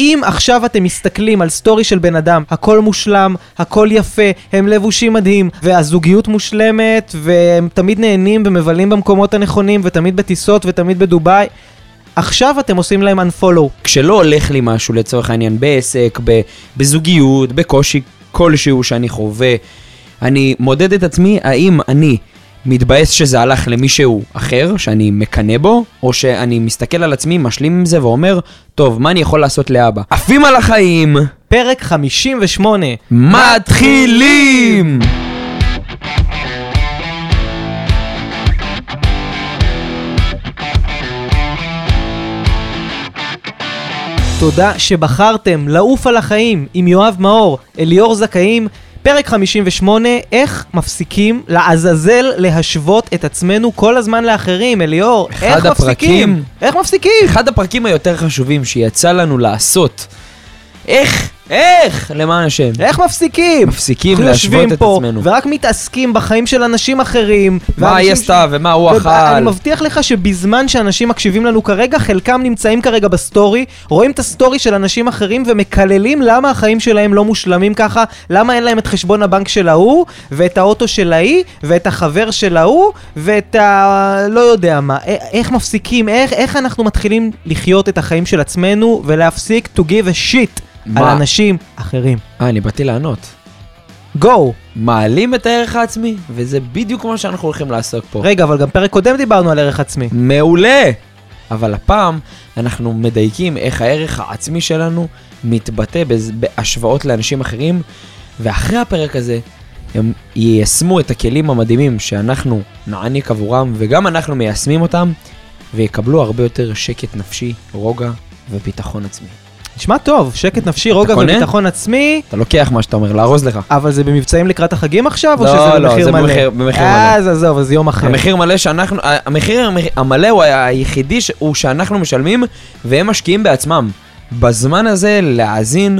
אם עכשיו אתם מסתכלים על סטורי של בן אדם, הכל מושלם, הכל יפה, הם לבושים מדהים, והזוגיות מושלמת, והם תמיד נהנים ומבלים במקומות הנכונים, ותמיד בטיסות ותמיד בדובאי, עכשיו אתם עושים להם unfollow. כשלא הולך לי משהו לצורך העניין בעסק, בזוגיות, בקושי כלשהו שאני חווה, אני מודד את עצמי האם אני מתבאס שזה הלך למישהו אחר, שאני מקנא בו, או שאני מסתכל על עצמי, משלים עם זה ואומר, טוב, מה אני יכול לעשות לאבא? עפים על החיים, פרק 58. מתחילים! תודה שבחרתם לעוף על החיים עם יואב מאור, אליאור זכאים, פרק 58, איך מפסיקים לעזאזל להשוות את עצמנו כל הזמן לאחרים, אליאור, איך הפרקים- מפסיקים? איך מפסיקים? אחד הפרקים היותר חשובים שיצא לנו לעשות. איך? איך? למען השם. איך מפסיקים? מפסיקים אנחנו להשוות יושבים את פה עצמנו. ורק מתעסקים בחיים של אנשים אחרים. מה היא עשתה ומה הוא וב- אכל. אני מבטיח לך שבזמן שאנשים מקשיבים לנו כרגע, חלקם נמצאים כרגע בסטורי, רואים את הסטורי של אנשים אחרים ומקללים למה החיים שלהם לא מושלמים ככה, למה אין להם את חשבון הבנק של ההוא, ואת האוטו של ההיא, ואת החבר של ההוא, ואת ה... לא יודע מה. איך מפסיקים, איך, איך אנחנו מתחילים לחיות את החיים של עצמנו ולהפסיק to give a shit על מה? אנשים אחרים. אה, אני באתי לענות. גו! מעלים את הערך העצמי, וזה בדיוק מה שאנחנו הולכים לעסוק פה. רגע, אבל גם פרק קודם דיברנו על ערך עצמי. מעולה! אבל הפעם אנחנו מדייקים איך הערך העצמי שלנו מתבטא בהשוואות לאנשים אחרים, ואחרי הפרק הזה הם יישמו את הכלים המדהימים שאנחנו נעניק עבורם, וגם אנחנו מיישמים אותם, ויקבלו הרבה יותר שקט נפשי, רוגע וביטחון עצמי. נשמע טוב, שקט נפשי, רוגע קונה? וביטחון עצמי, אתה לוקח מה שאתה אומר, לארוז לך. אבל זה במבצעים לקראת החגים עכשיו, או לא, שזה לא, במחיר זה מלא? במחיר- במחיר מלא. אז עזוב, אז יום אחר. המחיר מלא שאנחנו, המחיר המלא הוא היחידי הוא שאנחנו משלמים והם משקיעים בעצמם. בזמן הזה להאזין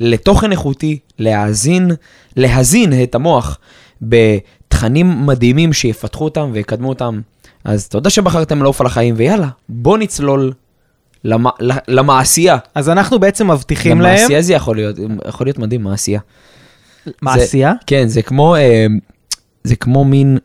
לתוכן איכותי, להאזין, להזין את המוח בתכנים מדהימים שיפתחו אותם ויקדמו אותם. אז תודה שבחרתם לעוף על החיים ויאללה, בוא נצלול למ, למעשייה. אז אנחנו בעצם מבטיחים גם להם... מעשייה זה יכול להיות, יכול להיות מדהים, מעשייה. מעשייה? כן, זה כמו, אה, זה כמו מין,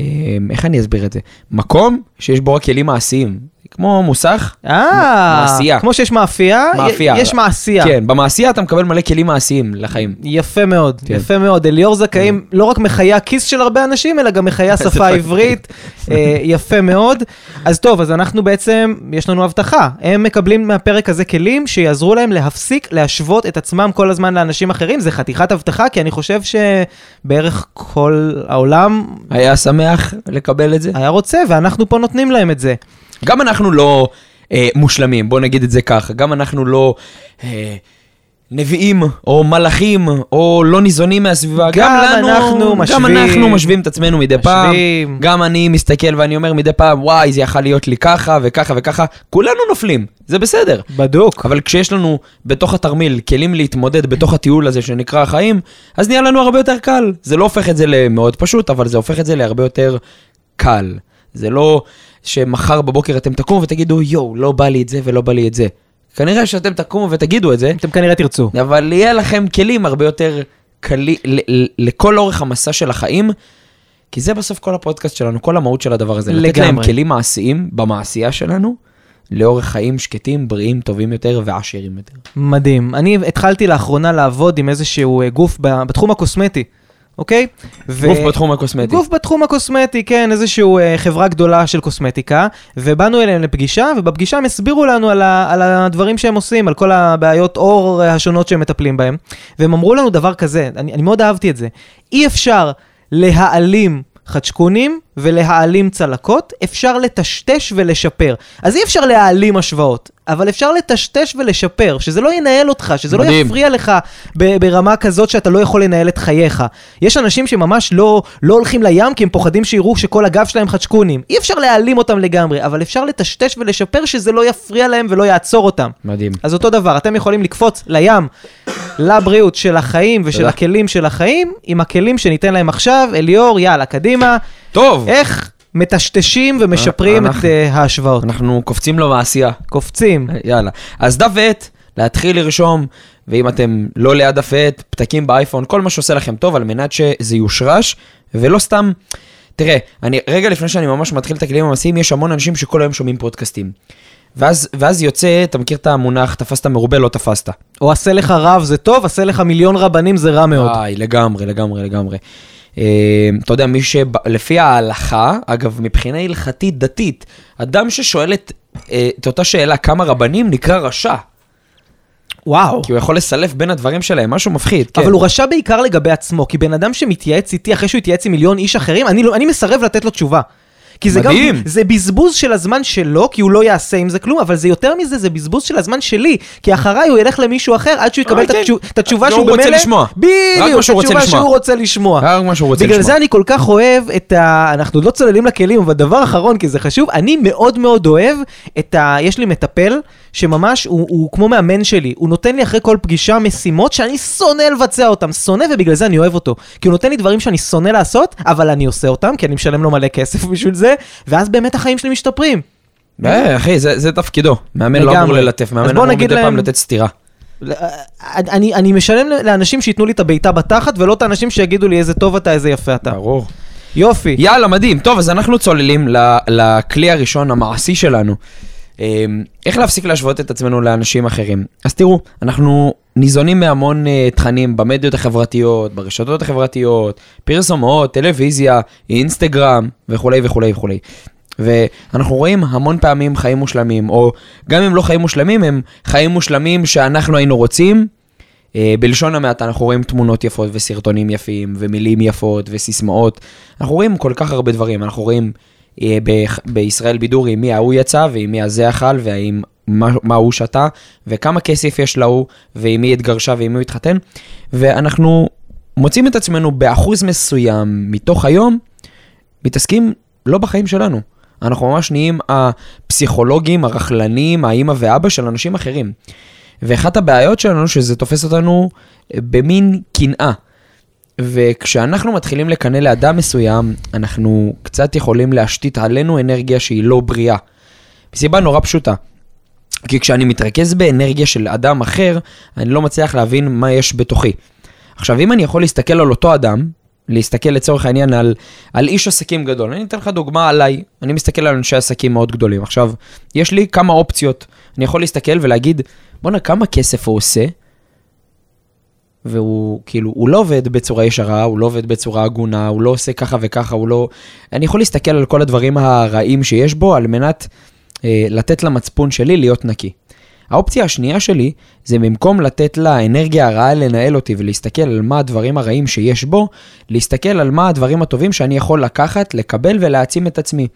אה, איך אני אסביר את זה? מקום שיש בו רק כלים מעשיים. כמו מוסך, אה, מעשייה. כמו שיש מאפייה, מאפייה. יש מעשייה. כן, במעשייה אתה מקבל מלא כלים מעשיים לחיים. יפה מאוד, כן. יפה מאוד. אליאור זכאים לא רק מחיי הכיס של הרבה אנשים, אלא גם מחיי השפה השפה העברית. אה, יפה מאוד. אז טוב, אז אנחנו בעצם, יש לנו הבטחה. הם מקבלים מהפרק הזה כלים שיעזרו להם להפסיק להשוות את עצמם כל הזמן לאנשים אחרים. זה חתיכת הבטחה, כי אני חושב שבערך כל העולם היה שמח לקבל את זה. היה רוצה, ואנחנו פה נותנים להם את זה. גם אנחנו לא אה, מושלמים, בוא נגיד את זה ככה. גם אנחנו לא אה, נביאים, או מלאכים, או לא ניזונים מהסביבה. גם לנו, אנחנו גם משווים. אנחנו משווים את עצמנו מדי פעם. משווים. גם אני מסתכל ואני אומר מדי פעם, וואי, זה יכול להיות לי ככה וככה וככה. כולנו נופלים, זה בסדר. בדוק. אבל כשיש לנו בתוך התרמיל כלים להתמודד בתוך הטיול הזה שנקרא החיים, אז נהיה לנו הרבה יותר קל. זה לא הופך את זה למאוד פשוט, אבל זה הופך את זה להרבה יותר קל. זה לא שמחר בבוקר אתם תקומו ותגידו, יואו, לא בא לי את זה ולא בא לי את זה. כנראה שאתם תקומו ותגידו את זה, אתם כנראה תרצו. אבל יהיה לכם כלים הרבה יותר קלי, ל- ל- לכל אורך המסע של החיים, כי זה בסוף כל הפודקאסט שלנו, כל המהות של הדבר הזה. לתת להם לגמרי. כלים מעשיים במעשייה שלנו, לאורך חיים שקטים, בריאים, טובים יותר ועשירים יותר. מדהים. אני התחלתי לאחרונה לעבוד עם איזשהו אה, גוף בתחום הקוסמטי, אוקיי? ו- גוף בתחום הקוסמטי. גוף בתחום הקוסמטי, כן, איזשהו אה, חברה גדולה של קוסמטיקה, ובאנו אליהם לפגישה, ובפגישה הם הסבירו לנו על, ה- על הדברים שהם עושים, על כל הבעיות עור אה, השונות שהם מטפלים בהם, והם אמרו לנו דבר כזה, אני, אני מאוד אהבתי את זה, אי אפשר להעלים חדשקונים ולהעלים צלקות, אפשר לטשטש ולשפר. אז אי אפשר להעלים השוואות, אבל אפשר לטשטש ולשפר, שזה לא ינהל אותך, שזה לא מדהים. יפריע לך ב- ברמה כזאת שאתה לא יכול לנהל את חייך. יש אנשים שממש לא, לא הולכים לים כי הם פוחדים שיראו שכל הגב שלהם חדשקונים. אי אפשר להעלים אותם לגמרי, אבל אפשר לטשטש ולשפר שזה לא יפריע להם ולא יעצור אותם. מדהים. אז אותו דבר, אתם יכולים לקפוץ לים, לבריאות של החיים ושל. הכלים של החיים, עם הכלים שניתן להם עכשיו. אליאור, יאללה, קדימה. טוב, איך מטשטשים ומשפרים את אנחנו- uh, ההשוואות? אנחנו קופצים לו מעשייה. קופצים. יאללה. אז דף ועט, להתחיל לרשום, ואם אתם לא ליד הפט, פתקים באייפון, כל מה שעושה לכם טוב, על מנת שזה יושרש, ולא סתם... תראה, אני, רגע לפני שאני ממש מתחיל את הכלים המעשיים, יש המון אנשים שכל היום שומעים פודקאסטים. ואז, ואז יוצא, אתה מכיר את המונח, תפסת מרובה, לא תפסת. או עשה לך רב זה טוב, עשה לך מיליון רבנים זה רע מאוד. וואי, לגמרי, לגמרי, לגמרי. אה, אתה יודע, מי שלפי ההלכה, אגב, מבחינה הלכתית דתית, אדם ששואל את, אה, את אותה שאלה כמה רבנים נקרא רשע. וואו. כי הוא יכול לסלף בין הדברים שלהם, משהו מפחיד, כן. אבל הוא רשע בעיקר לגבי עצמו, כי בן אדם שמתייעץ איתי אחרי שהוא התייעץ עם מיליון איש אחרים, אני, לא, אני מסרב לתת לו תשובה. כי זה מדהים. גם, זה בזבוז של הזמן שלו, כי הוא לא יעשה עם זה כלום, אבל זה יותר מזה, זה בזבוז של הזמן שלי. כי אחריי הוא ילך למישהו אחר עד שהוא יקבל אה, את כן. התשו- את התשובה שהוא במילא... בדיוק, התשובה. שהוא רוצה לשמוע. רק מה שהוא רוצה בגלל לשמוע. זה אני כל כך אוהב את ה... אנחנו לא צוללים לכלים, אבל דבר אחרון, כי זה חשוב, אני מאוד מאוד אוהב את ה... יש לי מטפל שממש, הוא, הוא כמו מאמן שלי, הוא נותן לי אחרי כל פגישה משימות שאני שונא לבצע אותם, שונא ובגלל זה אני אוהב אותו. כי הוא נותן לי דברים שאני שונא לעשות, אבל אני עושה אותם, כי אני משלם לו מלא כסף בשביל זה, ואז באמת החיים שלי משתפרים. אה, אחי, זה, זה תפקידו. מאמן לא אמור. ללטף, מאמן אמור מדי פעם להם- לתת סטירה. אני, אני משלם לאנשים שייתנו לי את הבעיטה בתחת, ולא את האנשים שיגידו לי איזה טוב אתה, איזה יפה אתה. ברור. יופי. יאללה, מדהים. טוב, אז אנחנו צוללים לכלי הראשון, המעשי שלנו. אמ, איך להפסיק להשוות את עצמנו לאנשים אחרים? אז תראו, אנחנו ניזונים מהמון uh, תכנים במדיות החברתיות, ברשתות החברתיות, פרסומות, טלוויזיה, אינסטגרם וכולי וכולי וכולי. ואנחנו רואים המון פעמים חיים מושלמים, או גם אם לא חיים מושלמים, הם חיים מושלמים שאנחנו היינו רוצים. Uh, בלשון המעטה אנחנו רואים תמונות יפות וסרטונים יפים ומילים יפות וסיסמאות. אנחנו רואים כל כך הרבה דברים, אנחנו רואים בישראל בידור עם מי ההוא יצא ועם מי הזה אכל מה, מה הוא שתה וכמה כסף יש להוא ועם מי התגרשה ועם מי הוא התחתן. ואנחנו מוצאים את עצמנו באחוז מסוים מתוך היום מתעסקים לא בחיים שלנו. אנחנו ממש נהיים הפסיכולוגים, הרכלנים, האימא ואבא של אנשים אחרים. ואחת הבעיות שלנו שזה תופס אותנו במין קנאה. וכשאנחנו מתחילים לקנא לאדם מסוים, אנחנו קצת יכולים להשתית עלינו אנרגיה שהיא לא בריאה. מסיבה נורא פשוטה. כי כשאני מתרכז באנרגיה של אדם אחר, אני לא מצליח להבין מה יש בתוכי. עכשיו, אם אני יכול להסתכל על אותו אדם, להסתכל לצורך העניין על, על איש עסקים גדול, אני אתן לך דוגמה עליי, אני מסתכל על אנשי עסקים מאוד גדולים. עכשיו, יש לי כמה אופציות. אני יכול להסתכל ולהגיד, בואנה, כמה כסף הוא עושה? והוא כאילו, הוא לא עובד בצורה ישרה, הוא לא עובד בצורה הגונה, הוא לא עושה ככה וככה, הוא לא... אני יכול להסתכל על כל הדברים הרעים שיש בו על מנת אה, לתת למצפון שלי להיות נקי. האופציה השנייה שלי זה במקום לתת לאנרגיה הרעה לנהל אותי ולהסתכל על מה הדברים הרעים שיש בו, להסתכל על מה הדברים הטובים שאני יכול לקחת, לקבל ולהעצים את עצמי.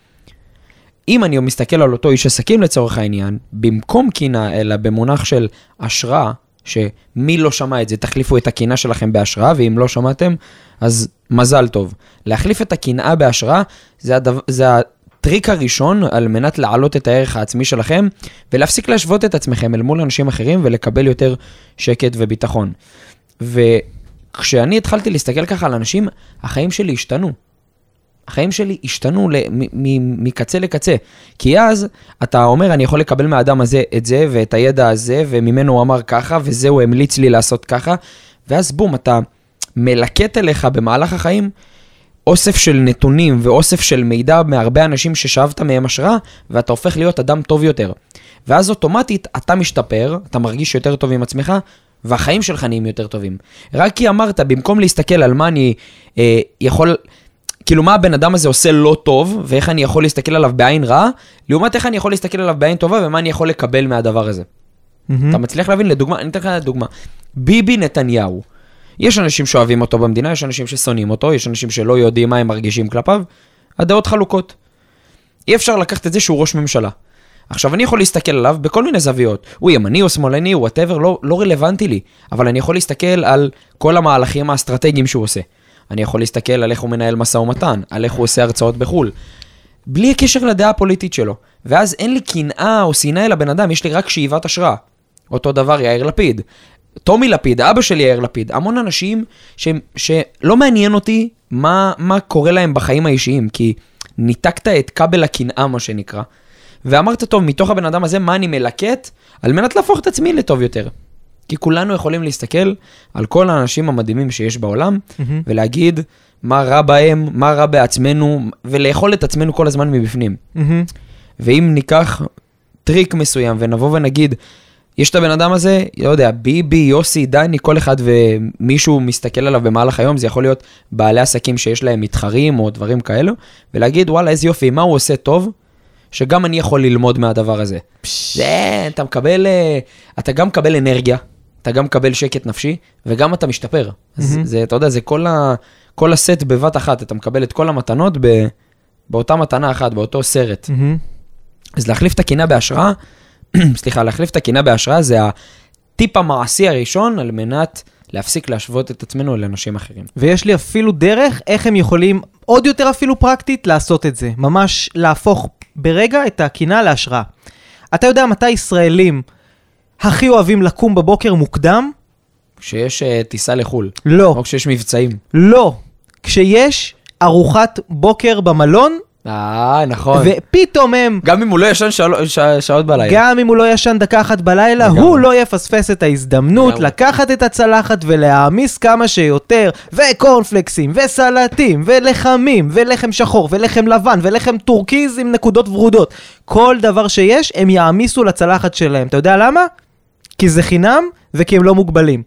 אם אני מסתכל על אותו איש עסקים לצורך העניין, במקום קינה, אלא במונח של השראה, שמי לא שמע את זה, תחליפו את הקינה שלכם בהשראה, ואם לא שמעתם, אז מזל טוב. להחליף את הקנאה בהשראה, זה, הדו... זה הטריק הראשון על מנת להעלות את הערך העצמי שלכם, ולהפסיק להשוות את עצמכם אל מול אנשים אחרים ולקבל יותר שקט וביטחון. וכשאני התחלתי להסתכל ככה על אנשים, החיים שלי השתנו. החיים שלי השתנו מקצה לקצה. כי אז אתה אומר, אני יכול לקבל מהאדם הזה את זה ואת הידע הזה, וממנו הוא אמר ככה, וזה הוא המליץ לי לעשות ככה, ואז בום, אתה מלקט אליך במהלך החיים אוסף של נתונים ואוסף של מידע מהרבה אנשים ששאבת מהם השראה, ואתה הופך להיות אדם טוב יותר. ואז אוטומטית אתה משתפר, אתה מרגיש יותר טוב עם עצמך, והחיים שלך נהיים יותר טובים. רק כי אמרת, במקום להסתכל על מה אני אה, יכול... כאילו מה הבן אדם הזה עושה לא טוב, ואיך אני יכול להסתכל עליו בעין רעה, לעומת איך אני יכול להסתכל עליו בעין טובה, ומה אני יכול לקבל מהדבר הזה. אתה מצליח להבין? לדוגמה, אני אתן לך דוגמה. ביבי נתניהו. יש אנשים שאוהבים אותו במדינה, יש אנשים ששונאים אותו, יש אנשים שלא יודעים מה הם מרגישים כלפיו. הדעות חלוקות. אי אפשר לקחת את זה שהוא ראש ממשלה. עכשיו, אני יכול להסתכל עליו בכל מיני זוויות. הוא ימני או שמאלני, הוא whatever, לא, לא רלוונטי לי. אבל אני יכול להסתכל על כל המהלכים האסטרטגיים שהוא עושה. אני יכול להסתכל על איך הוא מנהל משא ומתן, על איך הוא עושה הרצאות בחו"ל. בלי קשר לדעה הפוליטית שלו. ואז אין לי קנאה או שנאה אל הבן אדם, יש לי רק שאיבת השראה. אותו דבר יאיר לפיד. טומי לפיד, אבא של יאיר לפיד, המון אנשים ש, שלא מעניין אותי מה, מה קורה להם בחיים האישיים, כי ניתקת את כבל הקנאה, מה שנקרא, ואמרת, טוב, מתוך הבן אדם הזה, מה אני מלקט, על מנת להפוך את עצמי לטוב יותר. כי כולנו יכולים להסתכל על כל האנשים המדהימים שיש בעולם, מהמם. ולהגיד מה רע בהם, מה רע בעצמנו, ולאכול את עצמנו כל הזמן מבפנים. מהמם. ואם ניקח טריק מסוים ונבוא ונגיד, יש את הבן אדם הזה, לא יודע, ביבי, יוסי, דני, כל אחד ומישהו מסתכל עליו במהלך היום, זה יכול להיות בעלי עסקים שיש להם מתחרים או דברים כאלו, ולהגיד, וואלה, איזה יופי, מה הוא עושה טוב, שגם אני יכול ללמוד מהדבר הזה. זה, אתה מקבל, אה, אתה גם מקבל אנרגיה, אתה גם מקבל שקט נפשי, וגם אתה משתפר. אז מהמם. זה, אתה יודע, זה כל, ה, כל הסט בבת אחת, אתה מקבל את כל המתנות ב, באותה מתנה אחת, באותו סרט. מהמם. אז להחליף את הקינה בהשראה, סליחה, להחליף את הקינה בהשראה זה הטיפ המעשי הראשון על מנת להפסיק להשוות את עצמנו לאנשים אחרים. ויש לי אפילו דרך איך הם יכולים, עוד יותר אפילו פרקטית, לעשות את זה. ממש להפוך ברגע את הקינה להשראה. אתה יודע מתי ישראלים הכי אוהבים לקום בבוקר מוקדם? כשיש uh, טיסה לחו"ל, לא, או כשיש מבצעים. לא. כשיש ארוחת בוקר במלון, אה, נכון. ופתאום הם, גם אם הוא לא ישן שעל- ש- שעות בלילה. גם אם הוא לא ישן דקה אחת בלילה, לגמרי. הוא לא יפספס את ההזדמנות לגמרי. לקחת את הצלחת ולהעמיס כמה שיותר, וקורנפלקסים, וסלטים, ולחמים, ולחם שחור, ולחם לבן, ולחם טורקיז עם נקודות ורודות. כל דבר שיש, הם יעמיסו לצלחת שלהם. אתה יודע למה? כי זה חינם, וכי הם לא מוגבלים.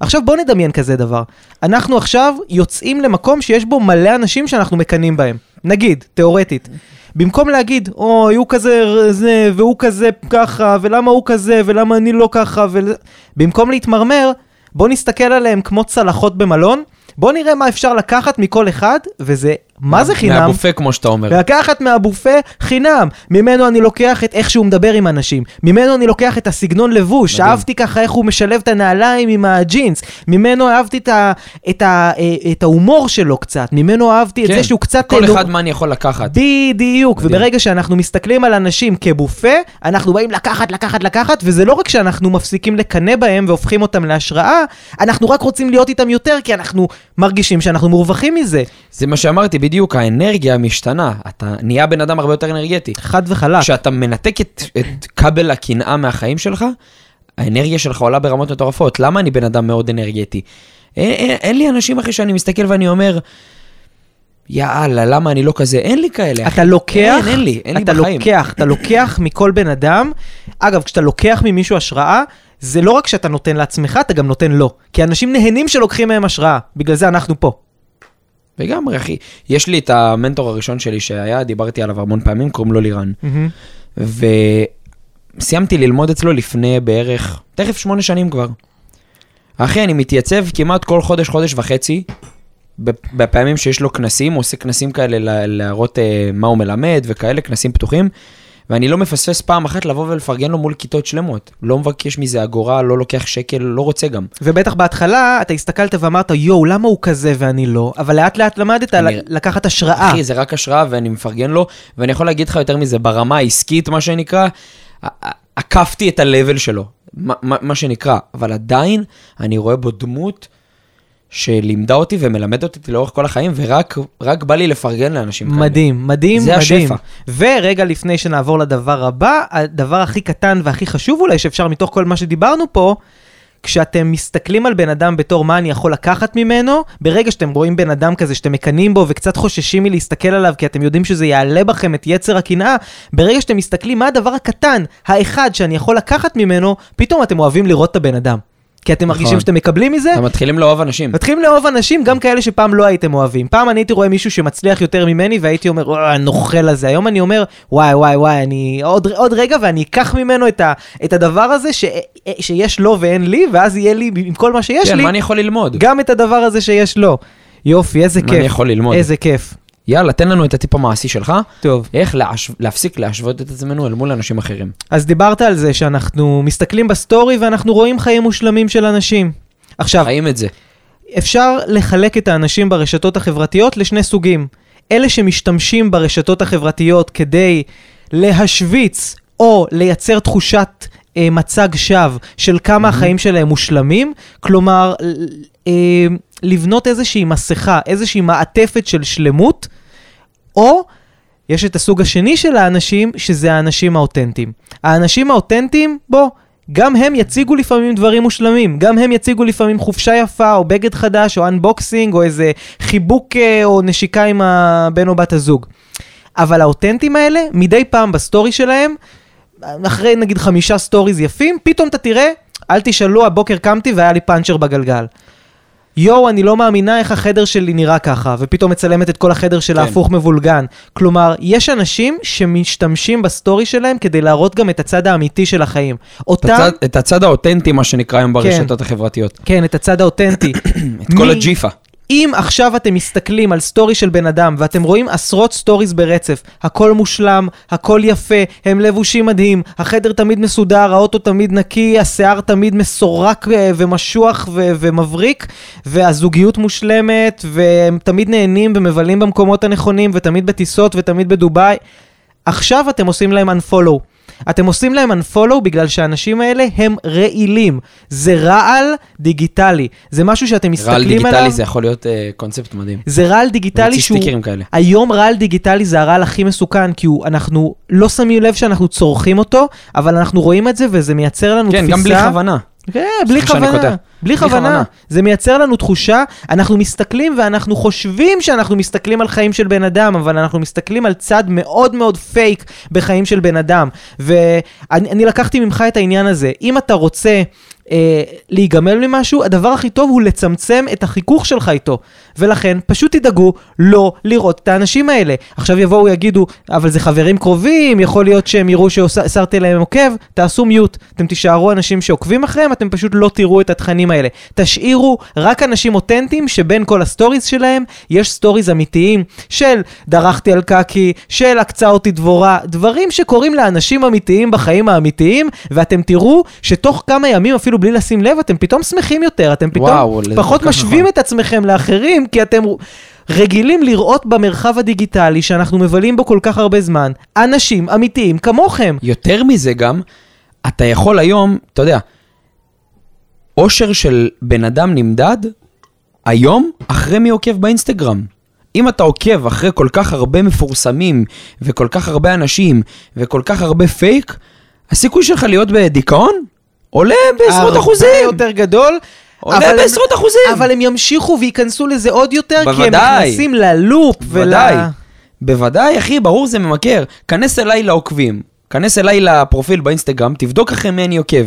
עכשיו בוא נדמיין כזה דבר. אנחנו עכשיו יוצאים למקום שיש בו מלא אנשים שאנחנו מקנאים בהם. נגיד, תיאורטית. במקום להגיד, אוי, הוא כזה זה, והוא כזה ככה, ולמה הוא כזה, ולמה אני לא ככה, ול... במקום להתמרמר, בוא נסתכל עליהם כמו צלחות במלון, בוא נראה מה אפשר לקחת מכל אחד, וזה, מה זה חינם? מהבופה, כמו שאתה אומר. לקחת מהבופה חינם. ממנו אני לוקח את איך שהוא מדבר עם אנשים. ממנו אני לוקח את הסגנון לבוש. מדהים. אהבתי ככה איך הוא משלב את הנעליים עם הג'ינס. ממנו אהבתי את, ה, את, ה, אה, את ההומור שלו קצת. ממנו אהבתי את כן, זה שהוא קצת... כל לא- אחד מה אני יכול לקחת. בדיוק, מדהים. וברגע שאנחנו מסתכלים על אנשים כבופה, אנחנו באים לקחת, לקחת, לקחת, וזה לא רק שאנחנו מפסיקים לקנא בהם והופכים אותם להשראה, אנחנו רק רוצים להיות איתם יותר, כי אנחנו מרגישים שאנחנו מורווחים מזה. זה מה שאמרתי בדיוק, האנרגיה משתנה. אתה נהיה בן אדם הרבה יותר אנרגטי. חד וחלק. כשאתה מנתק את, את כבל הקנאה מהחיים שלך, האנרגיה שלך עולה ברמות מטורפות. למה אני בן אדם מאוד אנרגטי? אין, אין, אין לי אנשים אחרי שאני מסתכל ואני אומר, יאללה, למה אני לא כזה? אין לי כאלה. אחי. אתה לוקח, אין, אין לי, אין לי אתה בחיים. לוקח, אתה לוקח מכל בן אדם, אגב, כשאתה לוקח ממישהו השראה, זה לא רק שאתה נותן לעצמך, אתה גם נותן לו. כי אנשים נהנים שלוקחים מהם השראה, בגלל זה אנחנו פה. לגמרי, אחי. יש לי את המנטור הראשון שלי שהיה, דיברתי עליו המון פעמים, קוראים לו לירן. וסיימתי ללמוד אצלו לפני בערך, תכף שמונה שנים כבר. אחי, אני מתייצב כמעט כל חודש, חודש וחצי, בפ- בפעמים שיש לו כנסים, הוא עושה כנסים כאלה לה- להראות אה, מה הוא מלמד וכאלה, כנסים פתוחים, ואני לא מפספס פעם אחת לבוא ולפרגן לו מול כיתות שלמות. לא מבקש מזה אגורה, לא לוקח שקל, לא רוצה גם. ובטח בהתחלה אתה הסתכלת ואמרת, יואו, למה הוא כזה ואני לא? אבל לאט לאט למדת אני- לקחת השראה. אחי, זה רק השראה ואני מפרגן לו, ואני יכול להגיד לך יותר מזה, ברמה העסקית, מה שנקרא, עקפתי את ה-level שלו, מה, מה, מה שנקרא, אבל עדיין אני רואה בו דמות שלימדה אותי ומלמדת אותי לאורך כל החיים, ורק רק בא לי לפרגן לאנשים כאלה. מדהים, מדהים, זה מדהים. השפע. ורגע לפני שנעבור לדבר הבא, הדבר הכי קטן והכי חשוב אולי שאפשר מתוך כל מה שדיברנו פה, כשאתם מסתכלים על בן אדם בתור מה אני יכול לקחת ממנו, ברגע שאתם רואים בן אדם כזה שאתם מקנאים בו וקצת חוששים מלהסתכל עליו כי אתם יודעים שזה יעלה בכם את יצר הקנאה, ברגע שאתם מסתכלים מה הדבר הקטן, האחד שאני יכול לקחת ממנו, פתאום אתם אוהבים לראות את הבן אדם. כי אתם מרגישים נכון. שאתם מקבלים מזה, אתם מתחילים לאהוב אנשים. מתחילים לאהוב אנשים, גם כאלה שפעם לא הייתם אוהבים. פעם אני הייתי רואה מישהו שמצליח יותר ממני, והייתי אומר, וואי, הנוכל הזה. היום אני אומר, וואי, וואי, וואי, אני עוד, עוד רגע ואני אקח ממנו את, ה, את הדבר הזה ש, שיש לו ואין לי, ואז יהיה לי, עם כל מה שיש כן, לי, מה אני יכול ללמוד? גם את הדבר הזה שיש לו. יופי, איזה מה כיף. אני יכול ללמוד? איזה כיף. יאללה, תן לנו את הטיפ המעשי שלך, טוב, איך להש... להפסיק להשוות את עצמנו אל מול אנשים אחרים. אז דיברת על זה שאנחנו מסתכלים בסטורי ואנחנו רואים חיים מושלמים של אנשים. עכשיו, חיים את זה. אפשר לחלק את האנשים ברשתות החברתיות לשני סוגים. אלה שמשתמשים ברשתות החברתיות כדי להשוויץ או לייצר תחושת אה, מצג שווא של כמה החיים שלהם מושלמים, כלומר, אה, לבנות איזושהי מסכה, איזושהי מעטפת של שלמות, או יש את הסוג השני של האנשים, שזה האנשים האותנטיים. האנשים האותנטיים, בוא, גם הם יציגו לפעמים דברים מושלמים, גם הם יציגו לפעמים חופשה יפה, או בגד חדש, או unboxing, או איזה חיבוק אה, או נשיקה עם הבן או בת הזוג. אבל האותנטים האלה, מדי פעם בסטורי שלהם, אחרי נגיד חמישה סטוריז יפים, פתאום אתה תראה, אל תשאלו, הבוקר קמתי והיה לי פאנצ'ר בגלגל. יואו, אני לא מאמינה איך החדר שלי נראה ככה, ופתאום מצלמת את כל החדר שלה כן. הפוך מבולגן. כלומר, יש אנשים שמשתמשים בסטורי שלהם כדי להראות גם את הצד האמיתי של החיים. את אותם, הצד- את הצד האותנטי, מה שנקרא היום ברשתות החברתיות. כן, את הצד האותנטי. את כל מי- הג'יפה. אם עכשיו אתם מסתכלים על סטורי של בן אדם ואתם רואים עשרות סטוריז ברצף, הכל מושלם, הכל יפה, הם לבושים מדהים, החדר תמיד מסודר, האוטו תמיד נקי, השיער תמיד מסורק אה, ומשוח ו- ומבריק, והזוגיות מושלמת, והם תמיד נהנים ומבלים במקומות הנכונים, ותמיד בטיסות ותמיד בדובאי, עכשיו אתם עושים להם unfollow. אתם עושים להם unfollow בגלל שהאנשים האלה הם רעילים. זה רעל דיגיטלי. זה משהו שאתם רעל מסתכלים דיגיטלי עליו. זה יכול להיות אה, קונספט מדהים. זה רעל דיגיטלי שהוא... סטיקרים כאלה. היום רעל דיגיטלי זה הרעל הכי מסוכן, כי הוא, אנחנו לא שמים לב שאנחנו צורכים אותו, אבל אנחנו רואים את זה וזה מייצר לנו כן, תפיסה... גם בלי כוונה. כן, בלי כוונה. בלי כוונה. זה מייצר לנו תחושה, אנחנו מסתכלים ואנחנו חושבים שאנחנו מסתכלים על חיים של בן אדם, אבל אנחנו מסתכלים על צד מאוד מאוד פייק בחיים של בן אדם. ואני אני לקחתי ממך את העניין הזה. אם אתה רוצה... אה, להיגמל ממשהו, הדבר הכי טוב הוא לצמצם את החיכוך שלך איתו. ולכן, פשוט תדאגו לא לראות את האנשים האלה. עכשיו יבואו יגידו, אבל זה חברים קרובים, יכול להיות שהם יראו שהסרתי להם עוקב, תעשו mute. אתם תישארו אנשים שעוקבים אחריהם, אתם פשוט לא תראו את התכנים האלה. תשאירו רק אנשים אותנטיים שבין כל הסטוריז שלהם, יש סטוריז אמיתיים של דרכתי על קקי, של עקצה אותי דבורה, דברים שקורים לאנשים אמיתיים בחיים האמיתיים, ואתם תראו שתוך כמה ימים, אפילו בלי לשים לב, אתם פתאום שמחים יותר, אתם פתאום וואו, פחות משווים נכון. את עצמכם לאחרים, כי אתם רגילים לראות במרחב הדיגיטלי שאנחנו מבלים בו כל כך הרבה זמן, אנשים אמיתיים כמוכם. יותר מזה גם, אתה יכול היום, אתה יודע, אושר של בן אדם נמדד היום אחרי מי עוקב באינסטגרם. אם אתה עוקב אחרי כל כך הרבה מפורסמים, וכל כך הרבה אנשים, וכל כך הרבה פייק, הסיכוי שלך להיות בדיכאון עולה בעשרות אחוזים. הרבה יותר גדול. עולה בעשרות אחוזים. אבל הם ימשיכו וייכנסו לזה עוד יותר, כי הם בוודאי. נכנסים ללופ ול... בוודאי. בוודאי, אחי, ברור זה ממכר. כנס אליי לעוקבים, כנס אליי לפרופיל באינסטגרם, תבדוק אחרי מי אני עוקב.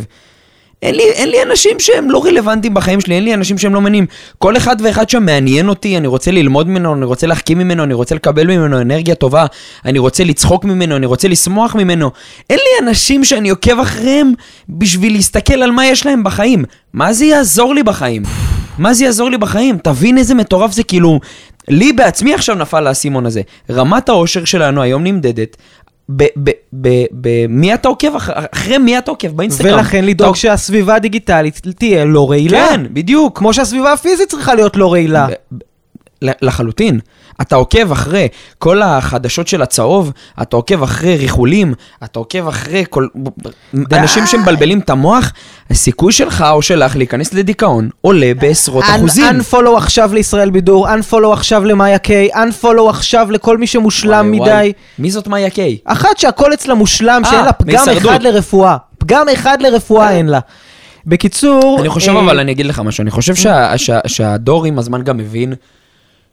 אין לי, אין לי אנשים שהם לא רלוונטיים בחיים שלי, אין לי אנשים שהם לא מעניינים. כל אחד ואחד שם מעניין אותי, אני רוצה ללמוד ממנו, אני רוצה להחכים ממנו, אני רוצה לקבל ממנו אנרגיה טובה, אני רוצה לצחוק ממנו, אני רוצה לשמוח ממנו. אין לי אנשים שאני עוקב אחריהם בשביל להסתכל על מה יש להם בחיים. מה זה יעזור לי בחיים? מה זה יעזור לי בחיים? תבין איזה מטורף זה, כאילו... לי בעצמי עכשיו נפל האסימון הזה. רמת האושר שלנו היום נמדדת. במי אתה עוקב, אח- אחרי מי אתה עוקב באינסטגרם. ולכן לדאוג שהסביבה הדיגיטלית תהיה לא רעילה. כן, בדיוק. כמו שהסביבה הפיזית צריכה להיות לא רעילה. לחלוטין. אתה עוקב אחרי כל החדשות של הצהוב, אתה עוקב אחרי ריחולים, אתה עוקב אחרי כל... אנשים שמבלבלים את המוח, הסיכוי שלך או שלך להיכנס לדיכאון עולה בעשרות אחוזים. unfollow עכשיו לישראל בידור, unfollow עכשיו למאיה קיי, unfollow עכשיו לכל מי שמושלם וואי, וואי. מדי. מי זאת מאיה קיי? אחת שהכל אצלה מושלם, אה, שאין לה פגם מהישרדות. אחד לרפואה. פגם אחד לרפואה אין לה. בקיצור... אני חושב אה, אבל, אני אגיד לך משהו, אני חושב שה- שה- שהדור עם הזמן גם מבין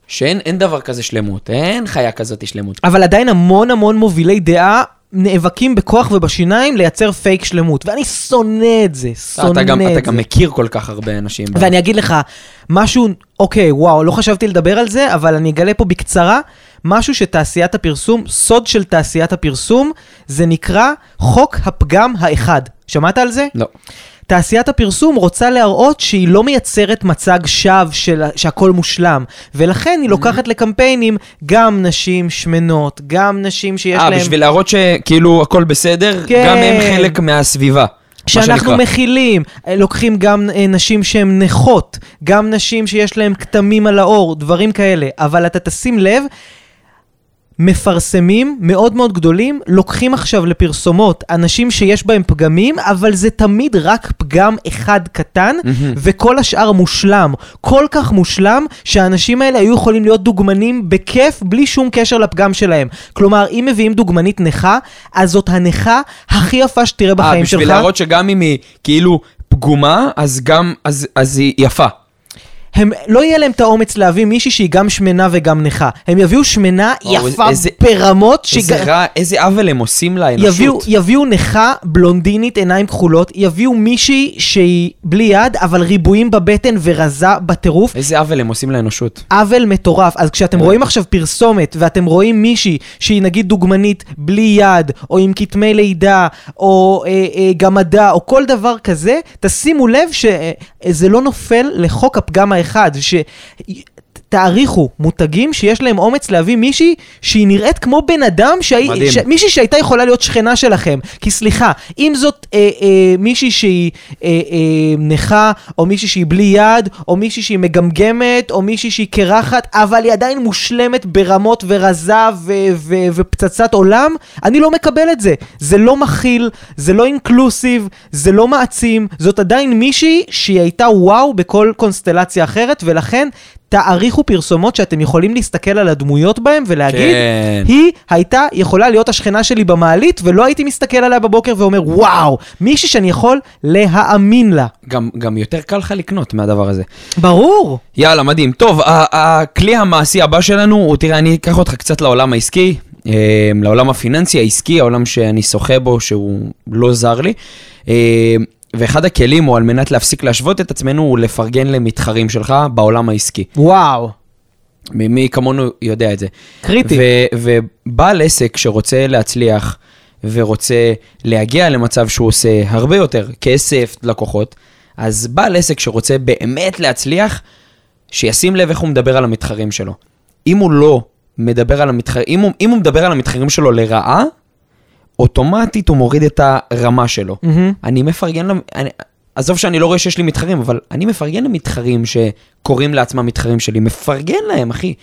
שאין אין דבר כזה שלמות, אין חיה כזאת שלמות. אבל עדיין המון המון מובילי דעה נאבקים בכוח ובשיניים לייצר פייק שלמות. ואני שונא את זה, שונא אתה גם, את אתה זה. גם מכיר כל כך הרבה אנשים. ואני אגיד לך, משהו, אוקיי, וואו, לא חשבתי לדבר על זה, אבל אני אגלה פה בקצרה, משהו שתעשיית הפרסום, סוד של תעשיית הפרסום, זה נקרא חוק הפגם האחד. שמעת על זה? לא. תעשיית הפרסום רוצה להראות שהיא לא מייצרת מצג שווא של שהכל מושלם, ולכן היא לוקחת לקמפיינים גם נשים שמנות, גם נשים שיש אה, להם... בשביל להראות שכאילו הכל בסדר, כן. גם הם חלק מהסביבה. מה שאנחנו. מכילים, אה, לוקחים גם אה, נשים שהן נכות, גם נשים שיש להן כתמים על העור, דברים כאלה, אבל אתה תשים לב, מפרסמים מאוד מאוד גדולים לוקחים עכשיו לפרסומות אנשים שיש בהם פגמים, אבל זה תמיד רק פגם אחד קטן, מהמם. וכל השאר מושלם. כל כך מושלם, שהאנשים האלה היו יכולים להיות דוגמנים בכיף, בלי שום קשר לפגם שלהם. כלומר, אם מביאים דוגמנית נכה, אז זאת הנכה הכי יפה שתראה אה, בחיים שלך. בשביל להראות שגם אם היא כאילו פגומה, אז גם, אז, אז היא יפה. הם, לא יהיה להם את האומץ להביא מישהי שהיא גם שמנה וגם נכה. הם יביאו שמנה וואו, יפה איזה- ברמות, איזה שג- רע, איזה עוול הם עושים לאנושות. יביאו, יביאו נכה בלונדינית עיניים כחולות, יביאו מישהי שהיא בלי יד, אבל ריבועים בבטן ורזה בטירוף. איזה עוול הם עושים לאנושות. עוול מטורף. אז כשאתם. רואים עכשיו פרסומת, ואתם רואים מישהי שהיא נגיד דוגמנית בלי יד, או עם כתמי לידה, או אה, אה, גמדה, או כל דבר כזה, תשימו לב שזה לא נופל לחוק הפגם האחד, ש... תעריכו מותגים שיש להם אומץ להביא מישהי שהיא נראית כמו בן אדם, שהי... ש... מישהי שהייתה יכולה להיות שכנה שלכם. כי סליחה, אם זאת אה, אה, מישהי שהיא אה, אה, נכה, או מישהי שהיא בלי יד, או מישהי שהיא מגמגמת, או מישהי שהיא קרחת, אבל היא עדיין מושלמת ברמות ורזה ו- ו- ופצצת עולם, אני לא מקבל את זה. זה לא מכיל, זה לא אינקלוסיב, זה לא מעצים, זאת עדיין מישהי שהיא הייתה וואו בכל קונסטלציה אחרת, ולכן תעריכו פרסומות שאתם יכולים להסתכל על הדמויות בהן ולהגיד, כן. היא הייתה יכולה להיות השכנה שלי במעלית, ולא הייתי מסתכל עליה בבוקר ואומר, וואו, מישהי שאני יכול להאמין לה. גם, גם יותר קל לך לקנות מהדבר הזה. ברור. יאללה, מדהים. טוב, הכלי המעשי הבא שלנו הוא, תראה, אני אקח אותך קצת לעולם העסקי, אה, לעולם הפיננסי העסקי, העולם שאני שוחה בו, שהוא לא זר לי. ואחד הכלים הוא על מנת להפסיק להשוות את עצמנו, הוא לפרגן למתחרים שלך בעולם העסקי. וואו. מי מי כמונו יודע את זה. קריטי. ו- ובעל עסק שרוצה להצליח ורוצה להגיע למצב שהוא עושה הרבה יותר כסף, לקוחות, אז בעל עסק שרוצה באמת להצליח, שישים לב איך הוא מדבר על המתחרים שלו. אם הוא לא מדבר על המתחרים, אם הוא, אם הוא מדבר על המתחרים שלו לרעה, אוטומטית הוא מוריד את הרמה שלו. מהמם. אני מפרגן, אני, עזוב שאני לא רואה שיש לי מתחרים, אבל אני מפרגן למתחרים שקוראים לעצמם מתחרים שלי, מפרגן להם, אחי.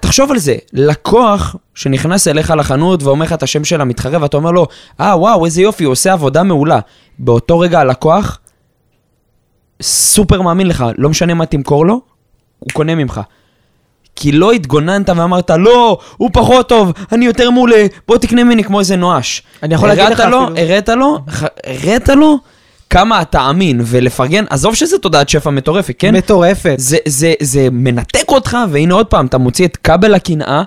תחשוב על זה, לקוח שנכנס אליך לחנות ואומר לך את השם של המתחרה, ואתה אומר לו, אה, וואו, איזה יופי, הוא עושה עבודה מעולה. באותו רגע הלקוח סופר מאמין לך, לא משנה מה תמכור לו, הוא קונה ממך. כי לא התגוננת ואמרת, לא, הוא פחות טוב, אני יותר מעולה, בוא תקנה ממני כמו איזה נואש. אני יכול להגיד לך לו, אפילו- הראת לו, הראת לו כמה אתה אמין, ולפרגן, עזוב שזה תודעת שפע מטורפת, כן? מטורפת. זה, זה, זה מנתק אותך, והנה עוד פעם, אתה מוציא את כבל הקנאה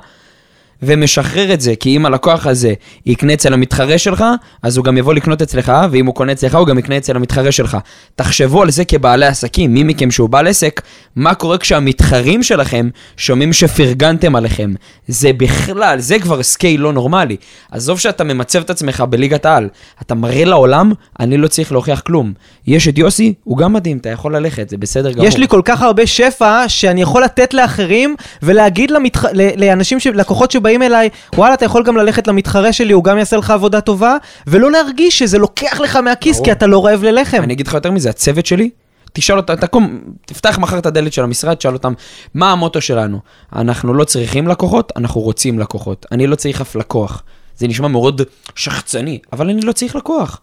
ומשחרר את זה, כי אם הלקוח הזה יקנה אצל המתחרה שלך, אז הוא גם יבוא לקנות אצלך, ואם הוא קונה אצלך, הוא גם יקנה אצל המתחרה שלך. תחשבו על זה כבעלי עסקים, מי מכם שהוא בעל עסק, מה קורה כשהמתחרים שלכם שומעים שפרגנתם עליכם. זה בכלל, זה כבר scale לא נורמלי. עזוב שאתה ממצב את עצמך בליגת העל, אתה מראה לעולם, אני לא צריך להוכיח כלום. יש את יוסי, הוא גם מדהים, אתה יכול ללכת, זה בסדר גמור. יש לי כל כך הרבה שפע שאני יכול לתת לאחרים ולהגיד למתח... לאנשים, ש... לקוחות שבאים אליי, וואלה, אתה יכול גם ללכת למתחרה שלי, הוא גם יעשה לך עבודה טובה, ולא להרגיש שזה לוקח לך מהכיס. כי אתה לא רעב ללחם. אני אגיד לך יותר מזה, הצוות שלי, תשאל אותם, תקום, תפתח מחר את הדלת של המשרד, תשאל אותם, מה המוטו שלנו? אנחנו לא צריכים לקוחות, אנחנו רוצים לקוחות. אני לא צריך אף לקוח. זה נשמע מאוד שחצני, אבל אני לא צריך לקוח.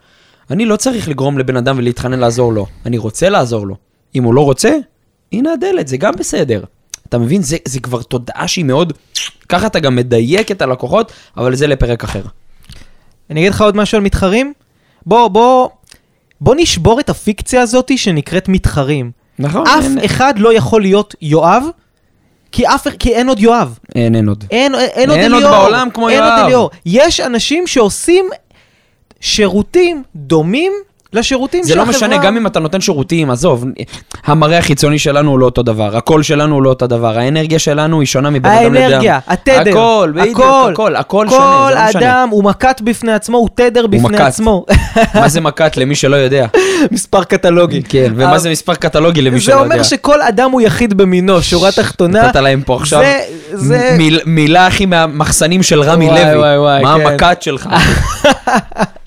אני לא צריך לגרום לבן אדם ולהתחנן לעזור לו. אני רוצה לעזור לו. אם הוא לא רוצה, הנה הדלת, זה גם בסדר. אתה מבין? זה, זה כבר תודעה שהיא מאוד... ככה אתה גם מדייק את הלקוחות, אבל זה לפרק אחר. אני אגיד לך עוד משהו על מתחרים? בוא, בוא, בוא נשבור את הפיקציה הזאת שנקראת מתחרים. נכון? אף אין, אחד לא יכול להיות יואב, כי, אף, כי אין עוד יואב. אין, אין עוד. אין, אין עוד אין עוד אליאור. בעולם כמו אין עוד יואב. אליאור. יש אנשים שעושים שירותים דומים לשירותים זה של לא החברה. משנה, גם אם אתה נותן שירותים, עזוב, המראה החיצוני שלנו הוא לא אותו דבר, הקול שלנו הוא לא אותו דבר, האנרגיה שלנו היא שונה מבן אדם לאדם. האנרגיה, התדר, הכל, בדיוק, הכל, הכל שונה, זה לא כל משנה. אדם הוא מכת בפני עצמו, הוא תדר בפני מכת. עצמו. מה זה מכת למי שלא יודע? מספר קטלוגי. כן, ומה זה מספר קטלוגי למי זה שלא יודע? אומר שכל אדם הוא יחיד במינו, שורה תחתונה. נתת להם פה עכשיו זה, זה... מיל- מילה הכי מהמחסנים של רמי וואי, לוי. וואי, וואי, מה כן. המכת שלך?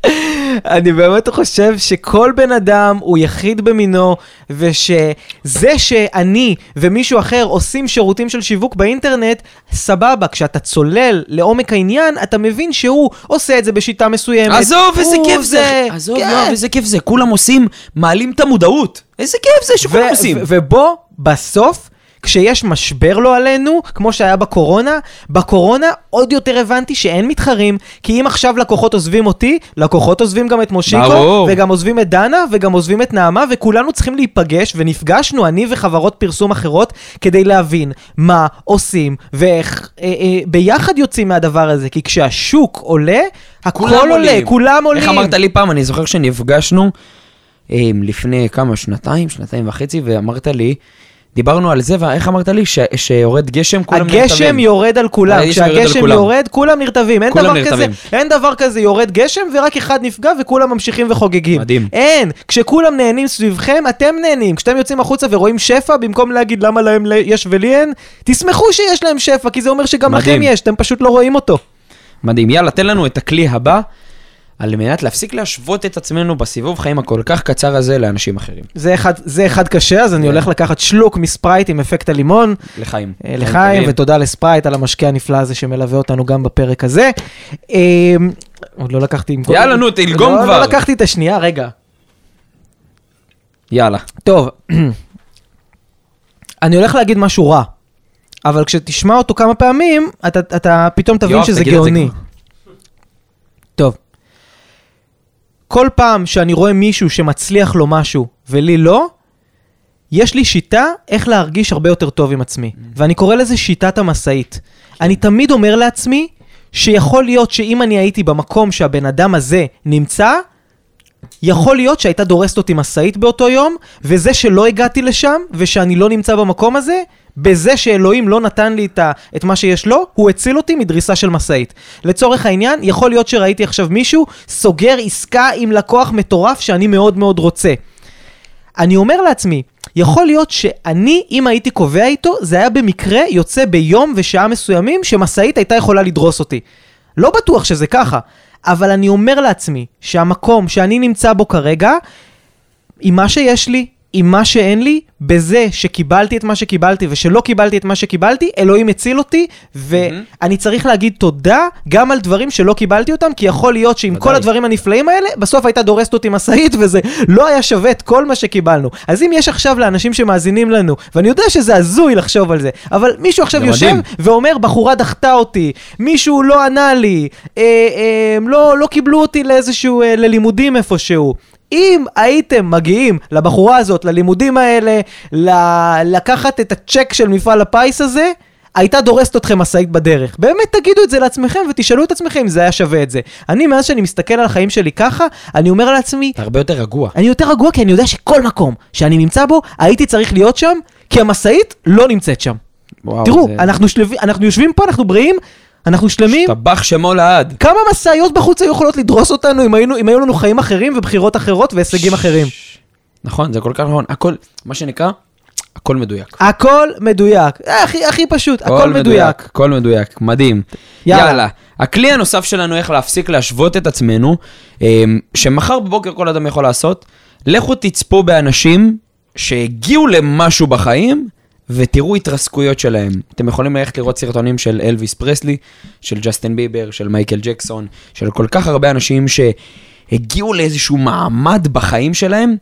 אני באמת חושב שכל בן אדם הוא יחיד במינו, ושזה שאני ומישהו אחר עושים שירותים של שיווק באינטרנט, סבבה, כשאתה צולל לעומק העניין, אתה מבין שהוא עושה את זה בשיטה מסוימת. עזוב, איזה כיף זה. עזוב, יואב, איזה כיף זה. כולם עושים, מעלים את המודעות. איזה כיף זה שכולם עושים. ובוא, בסוף, כשיש משבר לא עלינו, כמו שהיה בקורונה, בקורונה עוד יותר הבנתי שאין מתחרים, כי אם עכשיו לקוחות עוזבים אותי, לקוחות עוזבים גם את מושיקו, ברור. וגם עוזבים את דנה, וגם עוזבים את נעמה, וכולנו צריכים להיפגש, ונפגשנו, אני וחברות פרסום אחרות, כדי להבין מה עושים, ואיך אה, אה, ביחד יוצאים מהדבר הזה, כי כשהשוק עולה, הכל עולה, עולים. כולם עולים. איך אמרת לי פעם, אני זוכר שנפגשנו אה, לפני כמה, שנתיים, שנתיים וחצי, ואמרת לי, דיברנו על זה, ואיך אמרת לי? ש- שיורד גשם, כולם נרטבים. הגשם יורד על כולם, הגשם יורד כשהגשם כולם. יורד, כולם נרטבים, אין כולם דבר נרטבים. כזה, אין דבר כזה יורד גשם ורק אחד נפגע וכולם ממשיכים וחוגגים. מדהים. אין, כשכולם נהנים סביבכם, אתם נהנים, כשאתם יוצאים החוצה ורואים שפע, במקום להגיד למה להם יש ולי אין, תשמחו שיש להם שפע, כי זה אומר שגם מדהים. לכם יש, אתם פשוט לא רואים אותו. מדהים. יאללה, תן לנו את הכלי הבא, על מנת להפסיק להשוות את עצמנו בסיבוב חיים הכל כך קצר הזה לאנשים אחרים. זה אחד, זה אחד קשה, אז אני כן. הולך לקחת שלוק מספרייט עם אפקט הלימון. לחיים. אה, לחיים. ותודה לספרייט על המשקה הנפלא הזה שמלווה אותנו גם בפרק הזה. אה, עוד לא לקחתי... יאללה, נו, תלגום לא- כבר. לא לקחתי את השנייה, רגע. יאללה. טוב, אני הולך להגיד משהו רע, אבל כשתשמע אותו כמה פעמים, אתה, אתה פתאום תבין יואב, שזה גאוני. טוב. כל פעם שאני רואה מישהו שמצליח לו משהו ולי לא, יש לי שיטה איך להרגיש הרבה יותר טוב עם עצמי. ואני קורא לזה שיטת המשאית. אני תמיד אומר לעצמי שיכול להיות שאם אני הייתי במקום שהבן אדם הזה נמצא, יכול להיות שהייתה דורסת אותי משאית באותו יום, וזה שלא הגעתי לשם, ושאני לא נמצא במקום הזה, בזה שאלוהים לא נתן לי את, ה, את מה שיש לו, הוא הציל אותי מדריסה של משאית. לצורך העניין, יכול להיות שראיתי עכשיו מישהו סוגר עסקה עם לקוח מטורף שאני מאוד מאוד רוצה. אני אומר לעצמי, יכול להיות שאני, אם הייתי קובע איתו, זה היה במקרה יוצא ביום ושעה מסוימים שמשאית הייתה יכולה לדרוס אותי. לא בטוח שזה ככה, אבל אני אומר לעצמי שהמקום שאני נמצא בו כרגע, עם מה שיש לי, עם מה שאין לי, בזה שקיבלתי את מה שקיבלתי ושלא קיבלתי את מה שקיבלתי, אלוהים הציל אותי, ואני צריך להגיד תודה גם על דברים שלא קיבלתי אותם, כי יכול להיות שעם כל. הדברים הנפלאים האלה, בסוף הייתה דורסת אותי משאית, וזה לא היה שווה את כל מה שקיבלנו. אז אם יש עכשיו לאנשים שמאזינים לנו, ואני יודע שזה הזוי לחשוב על זה, אבל מישהו עכשיו יושב מדהים. ואומר, בחורה דחתה אותי, מישהו לא ענה לי, אה, אה, לא, לא קיבלו אותי לאיזשהו, אה, ללימודים איפשהו. אם הייתם מגיעים לבחורה הזאת, ללימודים האלה, ל- לקחת את הצ'ק של מפעל הפיס הזה, הייתה דורסת אתכם משאית בדרך. באמת תגידו את זה לעצמכם ותשאלו את עצמכם אם זה היה שווה את זה. אני, מאז שאני מסתכל על החיים שלי ככה, אני אומר לעצמי, אתה הרבה יותר רגוע. אני יותר רגוע כי אני יודע שכל מקום שאני נמצא בו, הייתי צריך להיות שם, כי המשאית לא נמצאת שם. וואו, תראו, זה- אנחנו, שלב... אנחנו יושבים פה, אנחנו בריאים, אנחנו שלמים. השתבח שמו לעד. כמה משאיות בחוץ היו יכולות לדרוס אותנו אם, היינו, אם היו לנו חיים אחרים ובחירות אחרות והישגים אחרים? נכון, זה כל כך נכון. הכל, מה שנקרא, הכל מדויק. הכל מדויק. אה, הכי, הכי פשוט, הכל מדויק. הכל מדויק, מדהים. יאללה. יאללה. הכלי הנוסף שלנו איך להפסיק להשוות את עצמנו, אמ, שמחר בבוקר כל אדם יכול לעשות, לכו תצפו באנשים שהגיעו למשהו בחיים, ותראו התרסקויות שלהם. אתם יכולים ללכת לראות סרטונים של אלוויס פרסלי, של ג'סטין ביבר, של מייקל ג'קסון, של כל כך הרבה אנשים שהגיעו לאיזשהו מעמד בחיים שלהם,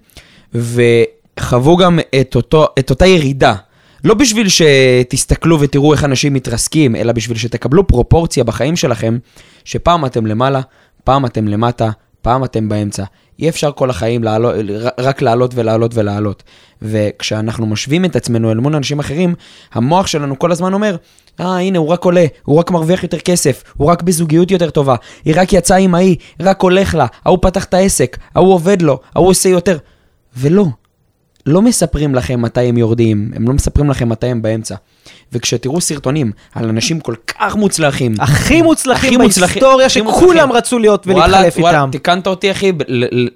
וחוו גם את, אותו, את אותה ירידה. לא בשביל שתסתכלו ותראו איך אנשים מתרסקים, אלא בשביל שתקבלו פרופורציה בחיים שלכם, שפעם אתם למעלה, פעם אתם למטה, פעם אתם באמצע. אי אפשר כל החיים לעלות, רק לעלות ולעלות ולעלות. וכשאנחנו משווים את עצמנו אל מול אנשים אחרים, המוח שלנו כל הזמן אומר, אה, הנה, הוא רק עולה, הוא רק מרוויח יותר כסף, הוא רק בזוגיות יותר טובה, היא רק יצאה עם ההיא, רק הולך לה, ההוא פתח את העסק, ההוא עובד לו, ההוא עושה יותר. ולא, לא מספרים לכם מתי הם יורדים, הם לא מספרים לכם מתי הם באמצע. וכשתראו סרטונים על אנשים כל כך מוצלחים, הכי מוצלחים הכי בהיסטוריה הכי שכולם מוצלחים. רצו להיות וואלה, ולהתחלף וואלה, איתם. תיקנת אותי, אחי, ב- ל- ל-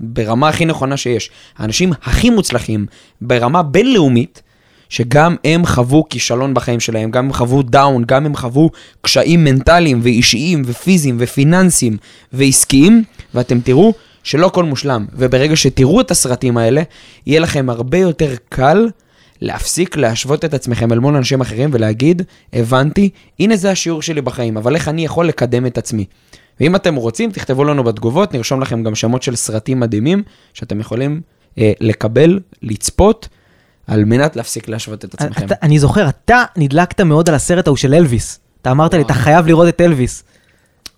ברמה הכי נכונה שיש. האנשים הכי מוצלחים, ברמה בינלאומית, שגם הם חוו כישלון בחיים שלהם, גם הם חוו down, גם הם חוו קשיים מנטליים ואישיים ופיזיים ופיננסיים ועסקיים, ואתם תראו שלא הכל מושלם. וברגע שתראו את הסרטים האלה, יהיה לכם הרבה יותר קל להפסיק להשוות את עצמכם אל מול אנשים אחרים ולהגיד, הבנתי, הנה זה השיעור שלי בחיים, אבל איך אני יכול לקדם את עצמי? ואם אתם רוצים, תכתבו לנו בתגובות, נרשום לכם גם שמות של סרטים מדהימים שאתם יכולים אה, לקבל, לצפות, על מנת להפסיק להשוות את עצמכם. אתה, אני זוכר, אתה נדלקת מאוד על הסרט ההוא של אלוויס. אתה אמרת לי, אתה חייב לראות את אלוויס.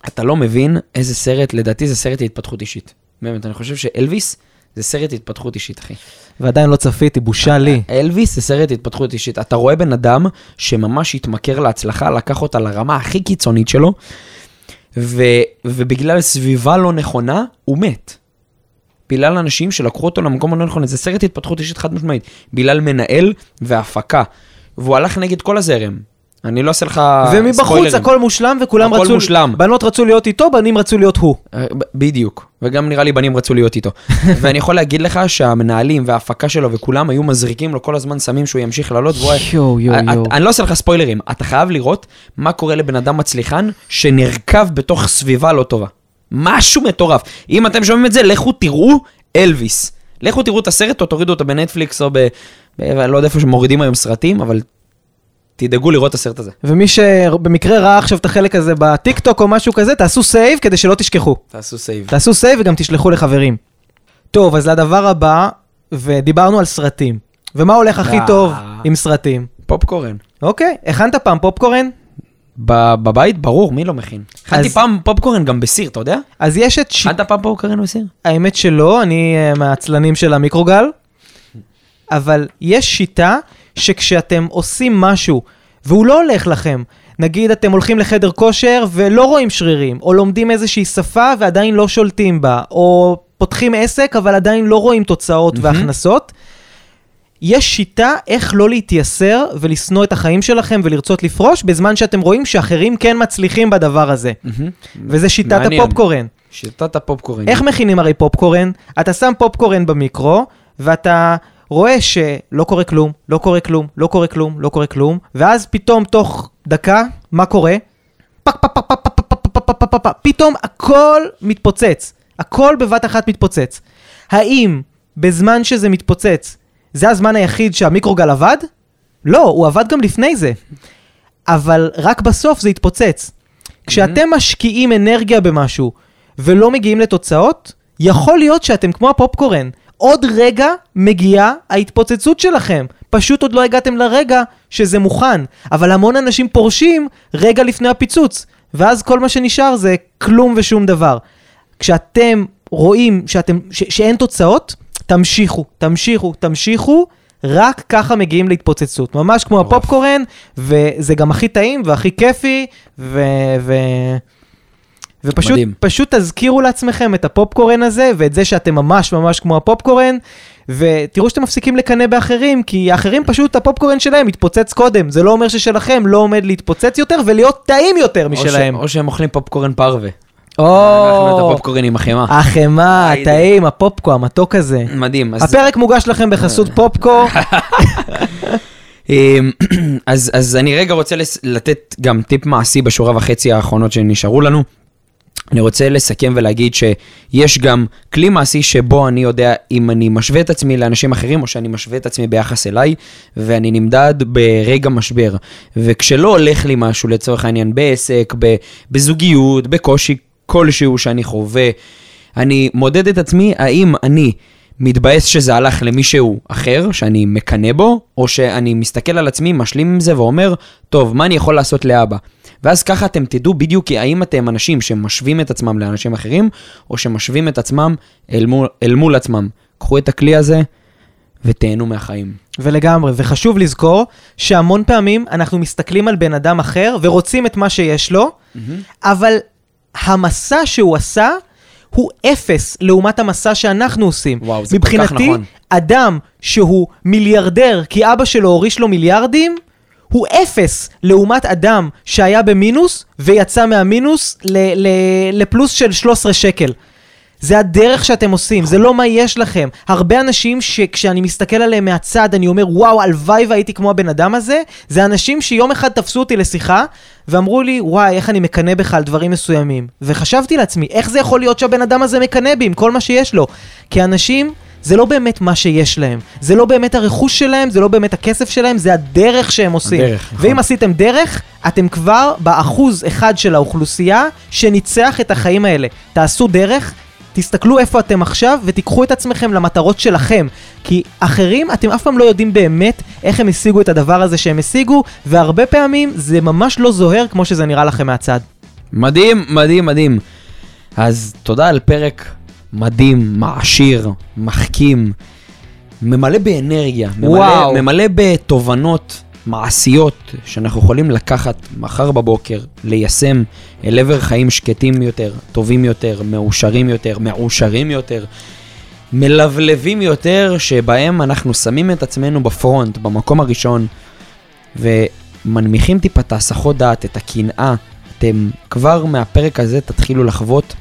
אתה לא מבין איזה סרט, לדעתי זה סרט להתפתחות אישית. באמת, אני חושב שאלוויס זה סרט התפתחות אישית, אחי. ועדיין לא צפיתי, בושה לי. אלוויס זה סרט התפתחות אישית. אתה רואה בן אדם שממש התמכר להצלחה, לקח אותה לרמה הכי קיצונית שלו, ו, ובגלל סביבה לא נכונה, הוא מת. בגלל אנשים שלקחו אותו למקום הלא נכון, זה סרט התפתחות אישית חד משמעית. בגלל מנהל והפקה. והוא הלך נגד כל הזרם. אני לא אעשה לך ומבחוץ ספוילרים. הכל מושלם וכולם הכל רצו... מושלם. בנות רצו להיות איתו, בנים רצו להיות הוא. אה, בדיוק, וגם נראה לי בנים רצו להיות איתו. ואני יכול להגיד לך שהמנהלים וההפקה שלו וכולם היו מזריקים לו כל הזמן סמים שהוא ימשיך לעלות, והוא. יואו, יואו, את- יואו. אני לא עושה לך ספוילרים, אתה חייב לראות מה קורה לבן אדם מצליחן שנרקב בתוך סביבה לא טובה. משהו מטורף. אם אתם שומעים את זה, לכו תראו אלוויס. לכו תראו את הסרט או תורידו אותו בנטפליקס או ב... לא יודע איפה שמורידים היום סרטים, אבל תדאגו לראות את הסרט הזה. ומי שבמקרה ראה עכשיו את החלק הזה בטיק טוק או משהו כזה, תעשו save כדי שלא תשכחו. תעשו save. תעשו save וגם תשלחו לחברים. טוב, אז לדבר הבא, ודיברנו על סרטים. ומה הולך הכי אה. טוב עם סרטים? פופקורן. אוקיי, הכנת פעם פופקורן? בבית, ברור, מי לא מכין? הכנתי פעם פופקורן גם בסיר, אתה יודע? אז יש את. הכנת פעם פופקורן בסיר? האמת שלא, אני אה, מהעצלנים של המיקרוגל, אבל יש שיטה שכשאתם עושים משהו והוא לא הולך לכם, נגיד אתם הולכים לחדר כושר ולא רואים שרירים, או לומדים איזושהי שפה ועדיין לא שולטים בה, או פותחים עסק אבל עדיין לא רואים תוצאות מהמם. והכנסות, יש שיטה איך לא להתייסר ולשנוא את החיים שלכם ולרצות לפרוש, בזמן שאתם רואים שאחרים כן מצליחים בדבר הזה. וזה שיטת מעניין. הפופקורן. שיטת הפופקורן. איך מכינים הרי פופקורן? אתה שם פופקורן במיקרו, ואתה רואה שלא קורה כלום, לא קורה כלום, לא קורה כלום, לא קורה כלום, ואז פתאום תוך דקה, מה קורה? פק פק פק פק פק פק פק פק פק פק פק פתאום הכל מתפוצץ. הכל בבת אחת מתפוצץ. האם בזמן שזה מתפוצץ, זה הזמן היחיד שהמיקרוגל עבד? לא, הוא עבד גם לפני זה. אבל רק בסוף זה התפוצץ. כשאתם משקיעים אנרגיה במשהו ולא מגיעים לתוצאות, יכול להיות שאתם כמו הפופקורן. עוד רגע מגיעה ההתפוצצות שלכם. פשוט עוד לא הגעתם לרגע שזה מוכן. אבל המון אנשים פורשים רגע לפני הפיצוץ, ואז כל מה שנשאר זה כלום ושום דבר. כשאתם רואים שאתם, ש, שאין תוצאות, תמשיכו, תמשיכו, תמשיכו, רק ככה מגיעים להתפוצצות. ממש כמו. הפופקורן, וזה גם הכי טעים והכי כיפי, ו... ו... ופשוט מדהים. פשוט תזכירו לעצמכם את הפופקורן הזה, ואת זה שאתם ממש ממש כמו הפופקורן, ותראו שאתם מפסיקים לקנא באחרים, כי האחרים פשוט, הפופקורן שלהם מתפוצץ קודם. זה לא אומר ששלכם לא עומד להתפוצץ יותר ולהיות טעים יותר או ש- משלהם. או שהם אוכלים פופקורן פרווה. או, אנחנו את הפופקורן עם החמאה. החמאה. הטעים, הפופקו, המתוק הזה. מדהים. אז- הפרק מוגש לכם בחסות פופקו. אמ, אז, אז אני רגע רוצה לתת גם טיפ מעשי בשורה וחצי האחרונות שנשארו לנו. אני רוצה לסכם ולהגיד שיש גם כלי מעשי שבו אני יודע אם אני משווה את עצמי לאנשים אחרים או שאני משווה את עצמי ביחס אליי ואני נמדד ברגע משבר. וכשלא הולך לי משהו לצורך העניין בעסק, בזוגיות, בקושי כלשהו שאני חווה, אני מודד את עצמי האם אני מתבאס שזה הלך למישהו אחר, שאני מקנא בו, או שאני מסתכל על עצמי, משלים עם זה ואומר, טוב, מה אני יכול לעשות לאבא? ואז ככה אתם תדעו בדיוק האם אתם אנשים שמשווים את עצמם לאנשים אחרים, או שמשווים את עצמם אל מול, אל מול עצמם. קחו את הכלי הזה ותהנו מהחיים. ולגמרי, וחשוב לזכור שהמון פעמים אנחנו מסתכלים על בן אדם אחר ורוצים את מה שיש לו, אבל המסע שהוא עשה הוא אפס לעומת המסע שאנחנו עושים. וואו, זה כל כך מבחינתי, נכון. אדם שהוא מיליארדר כי אבא שלו הוריש לו מיליארדים, הוא אפס לעומת אדם שהיה במינוס ויצא מהמינוס ל- ל- לפלוס של 13 שקל. זה הדרך שאתם עושים, זה לא מה יש לכם. הרבה אנשים שכשאני מסתכל עליהם מהצד, אני אומר, וואו, הלוואי והייתי כמו הבן אדם הזה, זה אנשים שיום אחד תפסו אותי לשיחה, ואמרו לי, וואי, איך אני מקנא בך על דברים מסוימים. וחשבתי לעצמי, איך זה יכול להיות שהבן אדם הזה מקנא בי עם כל מה שיש לו? כי אנשים... זה לא באמת מה שיש להם, זה לא באמת הרכוש שלהם, זה לא באמת הכסף שלהם, זה הדרך שהם עושים. הדרך, נכון. ואם עשיתם דרך, אתם כבר באחוז אחד של האוכלוסייה שניצח את החיים האלה. תעשו דרך, תסתכלו איפה אתם עכשיו ותיקחו את עצמכם למטרות שלכם. כי אחרים, אתם אף פעם לא יודעים באמת איך הם השיגו את הדבר הזה שהם השיגו, והרבה פעמים זה ממש לא זוהר כמו שזה נראה לכם מהצד. מדהים, מדהים, מדהים. אז תודה על פרק מדהים, מעשיר, מחכים, ממלא באנרגיה, ממלא. ממלא בתובנות מעשיות שאנחנו יכולים לקחת מחר בבוקר, ליישם אל עבר חיים שקטים יותר, טובים יותר, מאושרים יותר, מעושרים יותר, מלבלבים יותר, שבהם אנחנו שמים את עצמנו בפרונט, במקום הראשון, ומנמיכים טיפה את ההסחות דעת, את הקנאה. אתם כבר מהפרק הזה תתחילו לחוות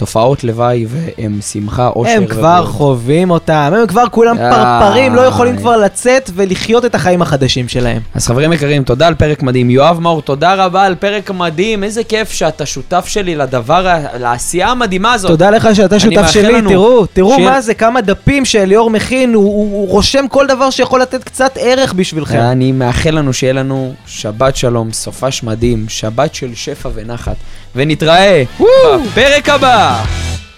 תופעות לוואי והם שמחה, אושר. הם כבר ובריאות. חווים אותם, הם כבר כולם איי. פרפרים, לא יכולים כבר לצאת ולחיות את החיים החדשים שלהם. אז חברים יקרים, תודה על פרק מדהים. יואב מאור, תודה רבה על פרק מדהים. איזה כיף שאתה שותף שלי לדבר, לעשייה המדהימה הזאת. תודה לך שאתה שותף שלי, לנו תראו, תראו שיהיה- מה זה, כמה דפים שאליאור מכין, הוא- הוא הוא רושם כל דבר שיכול לתת קצת ערך בשבילכם. אני מאחל לנו שיהיה לנו שבת שלום, סופש מדהים, שבת של שפע ונחת, ונתראה בפרק הבא. Hola.